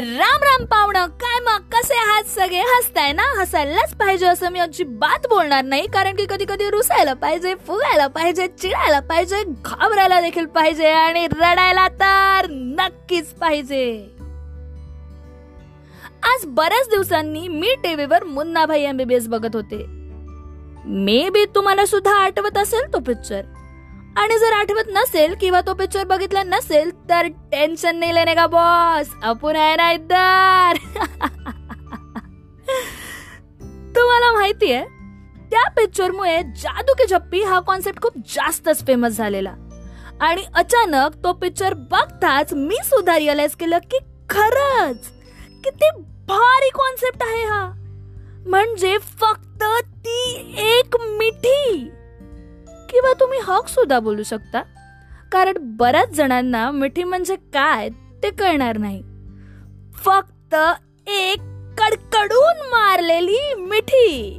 राम राम पाहुणं काय मग? कसे आहात सगळे? हसताय ना? हसायलाच पाहिजे असं मी अजिबात बोलणार नाही कारण की कधी कधी रुसायला पाहिजे फुगायला पाहिजे चिडायला पाहिजे घाबरायला देखील पाहिजे आणि रडायला तर नक्कीच पाहिजे. आज बऱ्याच दिवसांनी मी टीव्हीवर मुन्नाभाई एमबीबीएस बघत होते. मे बी तुम्हाला सुद्धा आठवत असेल तो पिक्चर आणि जर आठवत नसेल किंवा तो पिक्चर बघितला नसेल तर टेन्शन नाही लेने का बॉस आपण आहे ना इतर तुम्हाला माहितीये त्या पिक्चरमुळे जादू की झप्पी हा कॉन्सेप्ट खूप जास्तच फेमस झालेला. आणि अचानक तो पिक्चर बघताच मी सुद्धा रिअलाइज केलं की खरंच किती भारी कॉन्सेप्ट आहे हा. म्हणजे फक्त ती किंवा तुम्ही हॉक सुद्धा बोलू शकता. कारण बऱ्याच जणांना मिठी म्हणजे काय ते कळणार नाही. फक्त एक कडकडून मारलेली मिठी.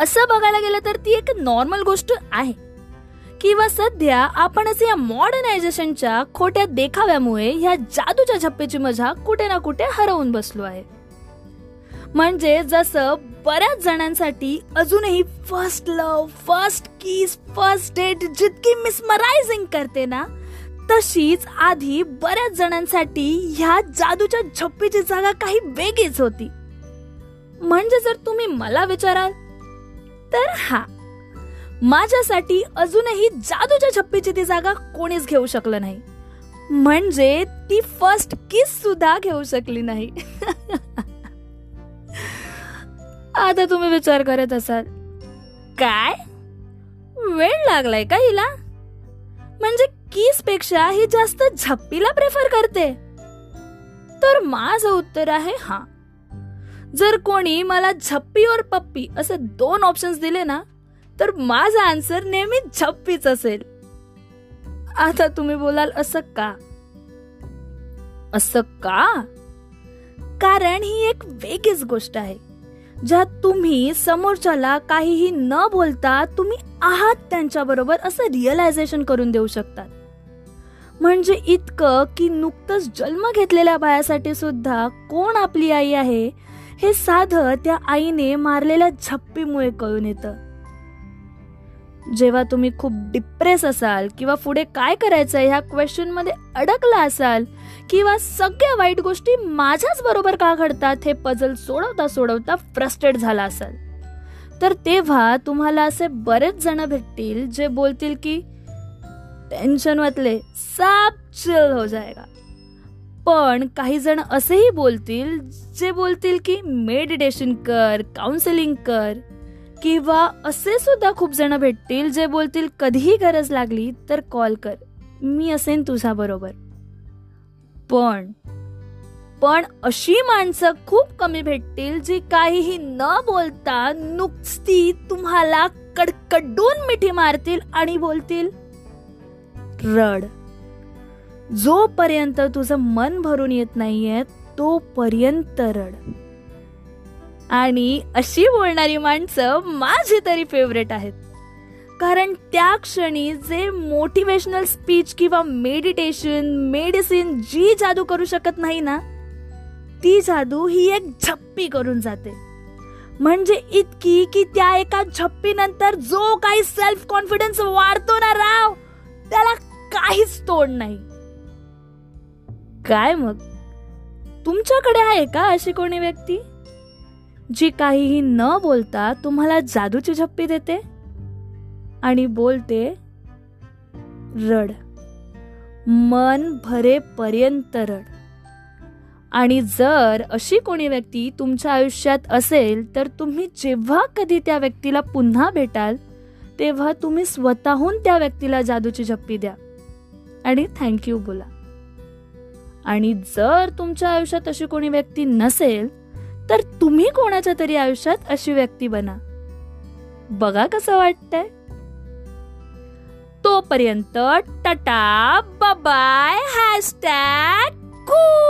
असं बघायला गेलं तर ती एक नॉर्मल गोष्ट आहे. किंवा सध्या आपणच या मॉडर्नायझेशनच्या खोट्या देखाव्यामुळे ह्या जादूच्या झप्पेची मजा कुठे ना कुठे हरवून बसलो आहे. म्हणजे जसं बऱ्याच जणांसाठी अजूनही first love first kiss first date जितकी मिसमरायझिंग करते ना तशीच आधी बऱ्याच जणांसाठी ह्या जादूच्या झप्पीची जागा काही वेगळीच होती. म्हणजे जर तुम्ही मला विचाराल तर हा. माझ्यासाठी अजूनही जादूच्या झप्पीची ती जागा कोणीच घेऊ शकलं नाही. म्हणजे ती फर्स्ट किस सुद्धा घेऊ शकली नाही. आता तुम्ही विचार करत असाल? काय? वेळ लागलाय का हिला? म्हणजे किसपेक्षा ही जास्त झप्पीला प्रेफर करते. तर माझं उत्तर आहे हा. जर कोणी मला झप्पी और पप्पी असे दोन ऑप्शन्स दिले ना तर माझा आन्सर नेहमी झप्पीच असेल. आता तुम्ही बोलाल असं का? असं का? कारण ही एक वेगळीच गोष्ट आहे. ज्यात तुम्ही समोरच्याला काहीही न बोलता तुम्ही आहात त्यांच्याबरोबर असं रिअलायझेशन करून देऊ शकतात. म्हणजे इतकं की नुकतंच जन्म घेतलेल्या बायासाठी सुद्धा कोण आपली आई आहे हे साधं त्या आईने मारलेल्या झप्पीमुळे कळून येतं. जेव्हा तुम्ही खूप डिप्रेस असाल किंवा पुढे काय करायचं ह्या क्वेश्चनमध्ये अडकला असाल किंवा सगळ्या वाईट गोष्टी माझ्याच बरोबर का घडतात हे पझल सोडवता सोडवता फ्रस्ट्रेट झाला असाल. तर तेव्हा तुम्हाला असे बरेच जण भेटतील जे बोलतील की टेन्शन वाटले साप चिल हो जाएगा. पण काही जण असेही बोलतील जे बोलतील की मेडिटेशन कर काउन्सिलिंग कर. किंवा असे सुद्धा खूप जण भेटतील जे बोलतील कधीही गरज लागली तर कॉल कर. मी असेन तुझा बरोबर. पण पण अशी माणसं खूप कमी भेटतील जी काहीही न बोलता नुकती तुम्हाला कडकडून मिठी मारतील आणि बोलतील रड. जोपर्यंत तुझं मन भरून येत नाहीये तोपर्यंत रड. आणि अशी बोलणारी माणसं माझी तरी फेवरेट आहेत. कारण त्या क्षणी जे मोटिवेशनल स्पीच किंवा मेडिटेशन मेडिसिन जी जादू करू शकत नाही ना ती जादू ही एक झप्पी करून जाते. म्हणजे इतकी की त्या एका झप्पीनंतर जो काही सेल्फ कॉन्फिडन्स वाढतो ना राव त्याला काहीच तोड नाही. काय मग? तुमच्याकडे आहे का अशी कोणी व्यक्ती? जी काहीही न बोलता तुम्हाला जादूची झप्पी देते? आणि बोलते रड. मन भरेपर्यंत रड. आणि जर अशी कोणी व्यक्ती तुमच्या आयुष्यात असेल तर तुम्ही जेव्हा कधी त्या व्यक्तीला पुन्हा भेटाल तेव्हा तुम्ही स्वतःहून त्या व्यक्तीला जादूची झप्पी द्या. आणि थँक्यू बोला. आणि जर तुमच्या आयुष्यात अशी कोणी व्यक्ती नसेल तर तुम्ही कोणाच्या तरी आयुष्यात अशी व्यक्ती बना. बघा कसं वाटतंय. तोपर्यंत टटा बाय हॅशटॅग कू